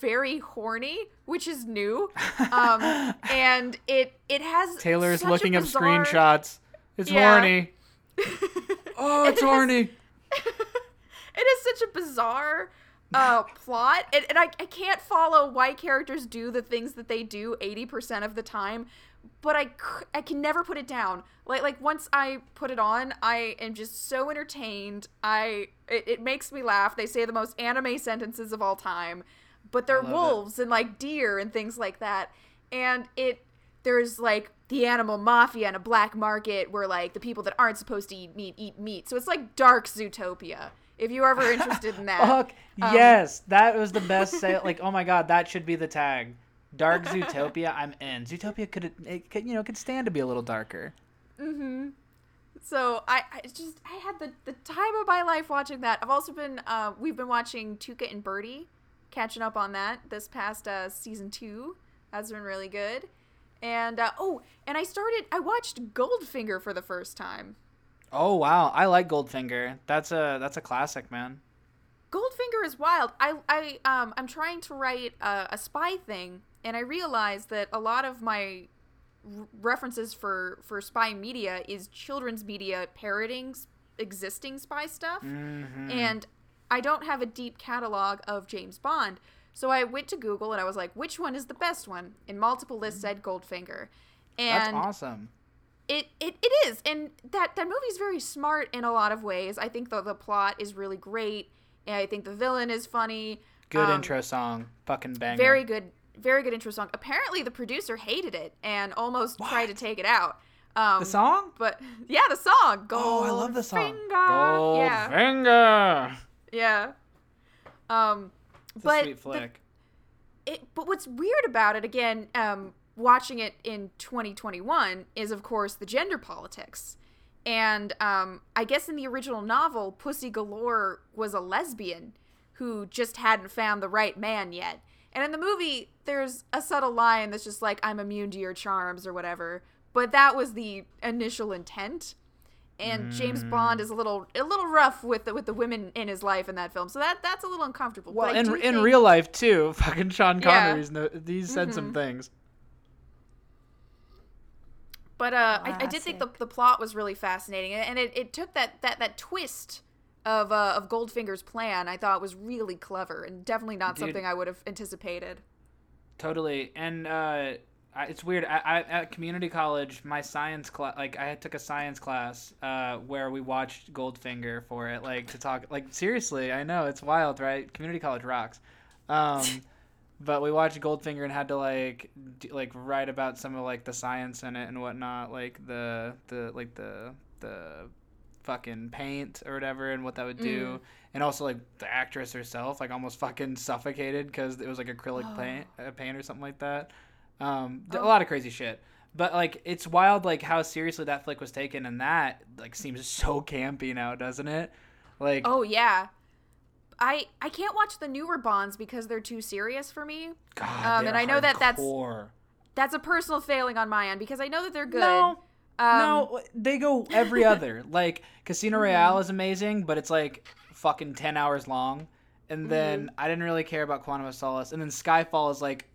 very horny, which is new. Um and it it has Taylor's looking up screenshots. It's Yeah. horny. Oh, it's It horny. it is such a bizarre uh plot and, and I, I can't follow why characters do the things that they do 80% of the time but I, I can never put it down like like once i put it on i am just so entertained i it, it makes me laugh they say the most anime sentences of all time but they're love it. wolves and like deer and things like that and it there's like the animal mafia and a black market where like the people that aren't supposed to eat meat eat meat so it's like dark zootopia if you're ever interested in that Fuck Um, yes, that was the best sale. Like, oh my god, that should be the tag. Dark Zootopia, I'm in. Zootopia could, it could, you know, could stand to be a little darker. Mm-hmm. So I, I just I had the, the time of my life watching that. I've also been uh, we've been watching Tuca and Birdie, catching up on that this past uh, season two. That's been really good. And uh, oh, and I started I watched Goldfinger for the first time. Oh wow, I like Goldfinger. That's a that's a classic, man. Goldfinger is wild. I I um I'm trying to write a, a spy thing, and I realized that a lot of my r- references for for spy media is children's media parroting existing spy stuff, Mm-hmm. and I don't have a deep catalog of James Bond. So I went to Google and I was like, which one is the best one? And multiple lists said Goldfinger. And That's awesome. it, it, it is and that that movie's very smart in a lot of ways i think the, the plot is really great and i think the villain is funny Good Um, intro song, fucking banger. very good very good intro song apparently the producer hated it and almost tried to take it out um The song? but yeah the song Oh, I love the song. Goldfinger. yeah Goldfinger. yeah um It's but a sweet the- flick. it but what's weird about it again um watching it in 2021 is of course the gender politics and um i guess in the original novel pussy galore was a lesbian who just hadn't found the right man yet and in the movie there's a subtle line that's just like i'm immune to your charms or whatever. But that was the initial intent. And James mm. Bond is a little a little rough with the with the women in his life in that film, so that that's a little uncomfortable. Well, in in think- real life too, fucking Sean Yeah. Connery's no, he's said some mm-hmm. things. But uh, I, I ah, did think the, the plot was really fascinating, and it, it took that, that, that twist of uh, of Goldfinger's plan. I thought was really clever, and definitely not Dude. something I would have anticipated. Totally, and uh, I, it's weird. I, I, at community college, my science class, like I took a science class uh, where we watched Goldfinger for it, like to talk. Like seriously, I know it's wild, right? Community college rocks. Um, but we watched Goldfinger and had to like do, like write about some of like the science in it and whatnot, like the the like the the fucking paint or whatever and what that would do. And also like the actress herself like almost fucking suffocated because it was like acrylic paint uh, paint or something like that. Um d- a lot of crazy shit. But like it's wild like how seriously that flick was taken and that like seems so campy now doesn't it? Like Oh yeah, I I can't watch the newer Bonds because they're too serious for me. God, um, and I know that that's- That's a personal failing on my end because I know that they're good. No, um, no, they go every other. like Casino mm-hmm. Royale is amazing, but it's like fucking ten hours long. And mm-hmm. then I didn't really care about Quantum of Solace. And then Skyfall is like,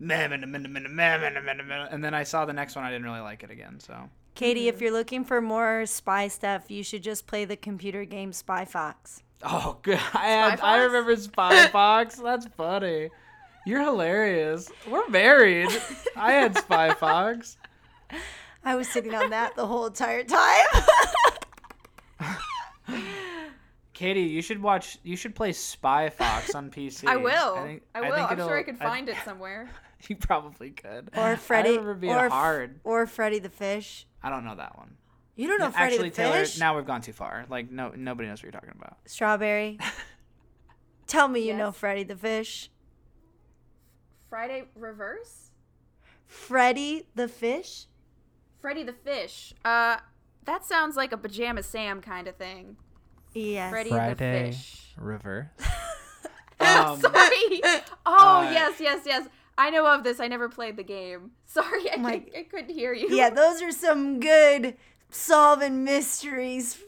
and then I saw the next one. I didn't really like it again. So Katie, if mm-hmm. you're looking for more spy stuff, you should just play the computer game Spy Fox. Oh, good. I, I remember Spy Fox. That's funny. You're hilarious. We're married. I had Spy Fox. I was sitting on that the whole entire time. Katie, you should watch. You should play Spy Fox on PC. I will. I, think- will. think I'm sure I could find it somewhere. You probably could. or Freddy. I remember being or, hard. Or Freddy the Fish. I don't know that one. You don't know Freddy Actually, the Taylor, Fish? now we've gone too far. Like no, nobody knows what you're talking about. Strawberry. Tell me you know Freddy the Fish. Friday Reverse? Freddy the Fish? Freddy the Fish. Uh, that sounds like a Pajama Sam kind of thing. Yes. Freddy the Fish. River. um, Sorry. Oh, Uh, yes, yes, yes. I know of this. I never played the game. Sorry, I, My- could, I couldn't hear you. Yeah, those are some good solving mysteries.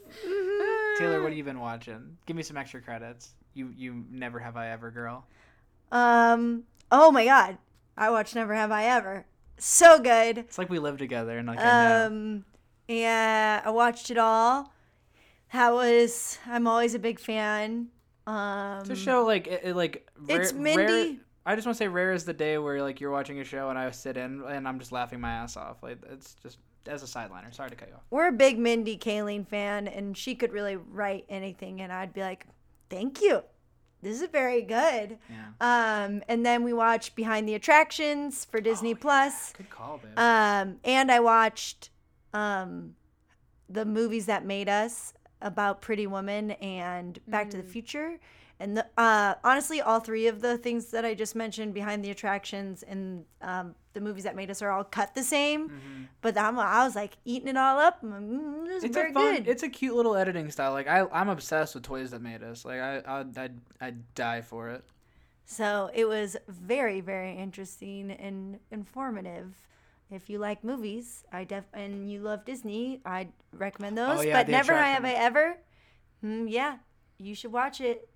Taylor, what have you been watching? Give me some extra credits. You you never have I ever girl. Um. Oh my God, I watched Never Have I Ever. So good. It's like we live together and like I know. Um. Yeah, I watched it all. That was. I'm always a big fan. Um. It's a show like it, it, like It's Mindy. rare- I just want to say rare is the day where like you're watching a show and I sit in and I'm just laughing my ass off. Like it's just as a sideliner. Sorry to cut you off. We're a big Mindy Kaling fan, and she could really write anything, and I'd be like, "Thank you, this is very good." Yeah. Um, and then we watched Behind the Attractions for Disney Plus. Good call, babe. Um, and I watched um, the movies that made us about Pretty Woman and Back to the Future. And the, uh, honestly, all three of the things that I just mentioned behind the attractions and um, the movies that made us are all cut the same. But I'm, I was like eating it all up. Mm, it's very a fun. good. It's a cute little editing style. Like I, I'm obsessed with toys that made us. Like I, I'd, I'd, I'd die for it. So it was very, very interesting and informative. If you like movies, I def and you love Disney, I'd recommend those. Oh, yeah, but never have I ever. Mm, yeah, you should watch it.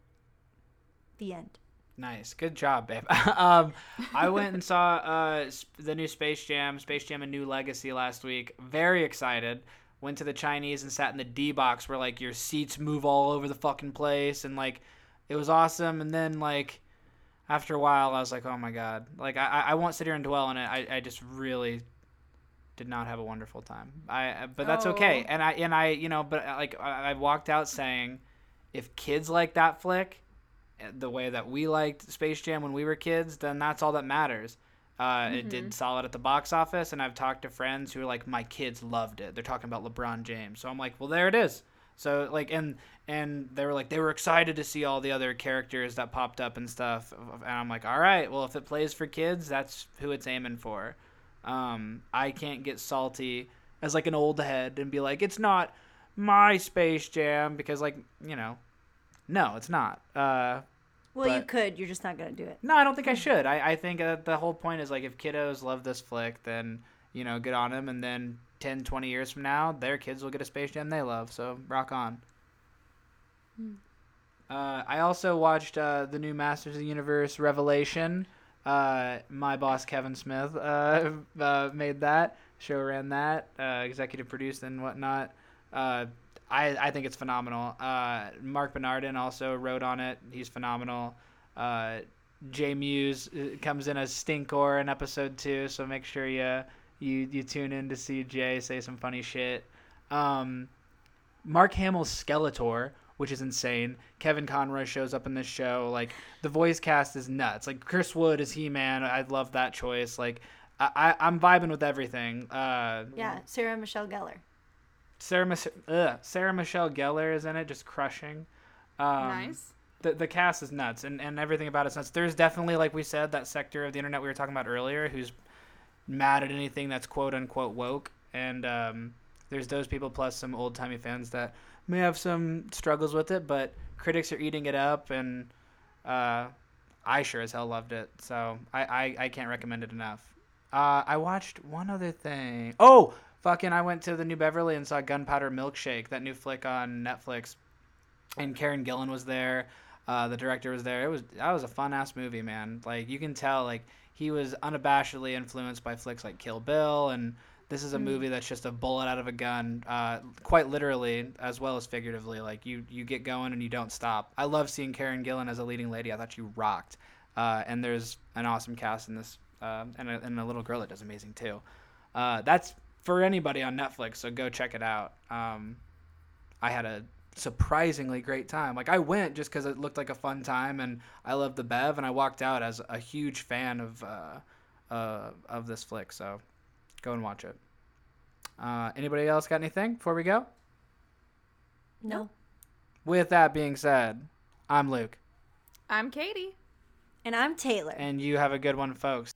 The end. Nice, good job, babe. um, I went and saw uh, the new Space Jam, Space Jam: A New Legacy last week. Very excited. Went to the Chinese and sat in the D box where like your seats move all over the fucking place, and like it was awesome. And then like after a while, I was like, oh my god, like I, I won't sit here and dwell on it. I, I just really did not have a wonderful time. I but that's okay. Oh. And I and I you know but uh, like I, I walked out saying, if kids like that flick, the way that we liked Space Jam when we were kids, then that's all that matters. Uh, It did solid at the box office, and I've talked to friends who are like, my kids loved it. They're talking about LeBron James, so I'm like, well, there it is. So like, and and they were like, they were excited to see all the other characters that popped up and stuff, and I'm like, all right, well, if it plays for kids, that's who it's aiming for. Um, I can't get salty as like an old head and be like, it's not my Space Jam because like you know, no, it's not. Uh, Well, you could. You're just not gonna do it. no, I don't think I should. I, I think that the whole point is like if kiddos love this flick, then you know, good on them. And then 10, 20 years from now, their kids will get a Space Jam they love. So rock on. Uh, I also watched uh, the new Masters of the Universe Revelation. Uh, my boss Kevin Smith uh, uh, made that show, ran that, uh, executive produced and whatnot. I I think it's phenomenal. Uh, Mark Bernardin also wrote on it. He's phenomenal. Uh, Jay Mewes uh, comes in as Stinkor in episode two, so make sure you you you tune in to see Jay say some funny shit. Um, Mark Hamill's Skeletor, which is insane. Kevin Conroy shows up in this show. Like the voice cast is nuts. Like Chris Wood is He Man. I love that choice. Like I, I I'm vibing with everything. Uh, Yeah, Sarah Michelle Gellar. Sarah Mich- ugh, Sarah Michelle Gellar is in it, just crushing. Um, nice. the, the cast is nuts and, and everything about it's nuts. There's definitely, like we said, that sector of the internet we were talking about earlier who's mad at anything that's quote unquote woke. And um, there's those people plus some old timey fans that may have some struggles with it, but critics are eating it up. And uh, I sure as hell loved it. So I, I, I can't recommend it enough. Uh, I watched one other thing. Oh, fucking! I went to the New Beverly and saw Gunpowder Milkshake, that new flick on Netflix, and Karen Gillan was there. Uh, the director was there. It was that was a fun ass movie, man. Like you can tell, like he was unabashedly influenced by flicks like Kill Bill, and this is a movie that's just a bullet out of a gun, uh, quite literally as well as figuratively. Like you, you get going and you don't stop. I love seeing Karen Gillan as a leading lady. I thought she rocked. Uh, and there's an awesome cast in this, uh, and, a, and a little girl that does amazing too. Uh, that's for anybody on Netflix, so go check it out. Um, I had a surprisingly great time. Like I went just because it looked like a fun time, and I love the Bev, and I walked out as a huge fan of uh, uh, of this flick. So go and watch it. Uh, anybody else got anything before we go? No. With that being said, I'm Luke, I'm Katie. And I'm Taylor. and you have a good one, folks.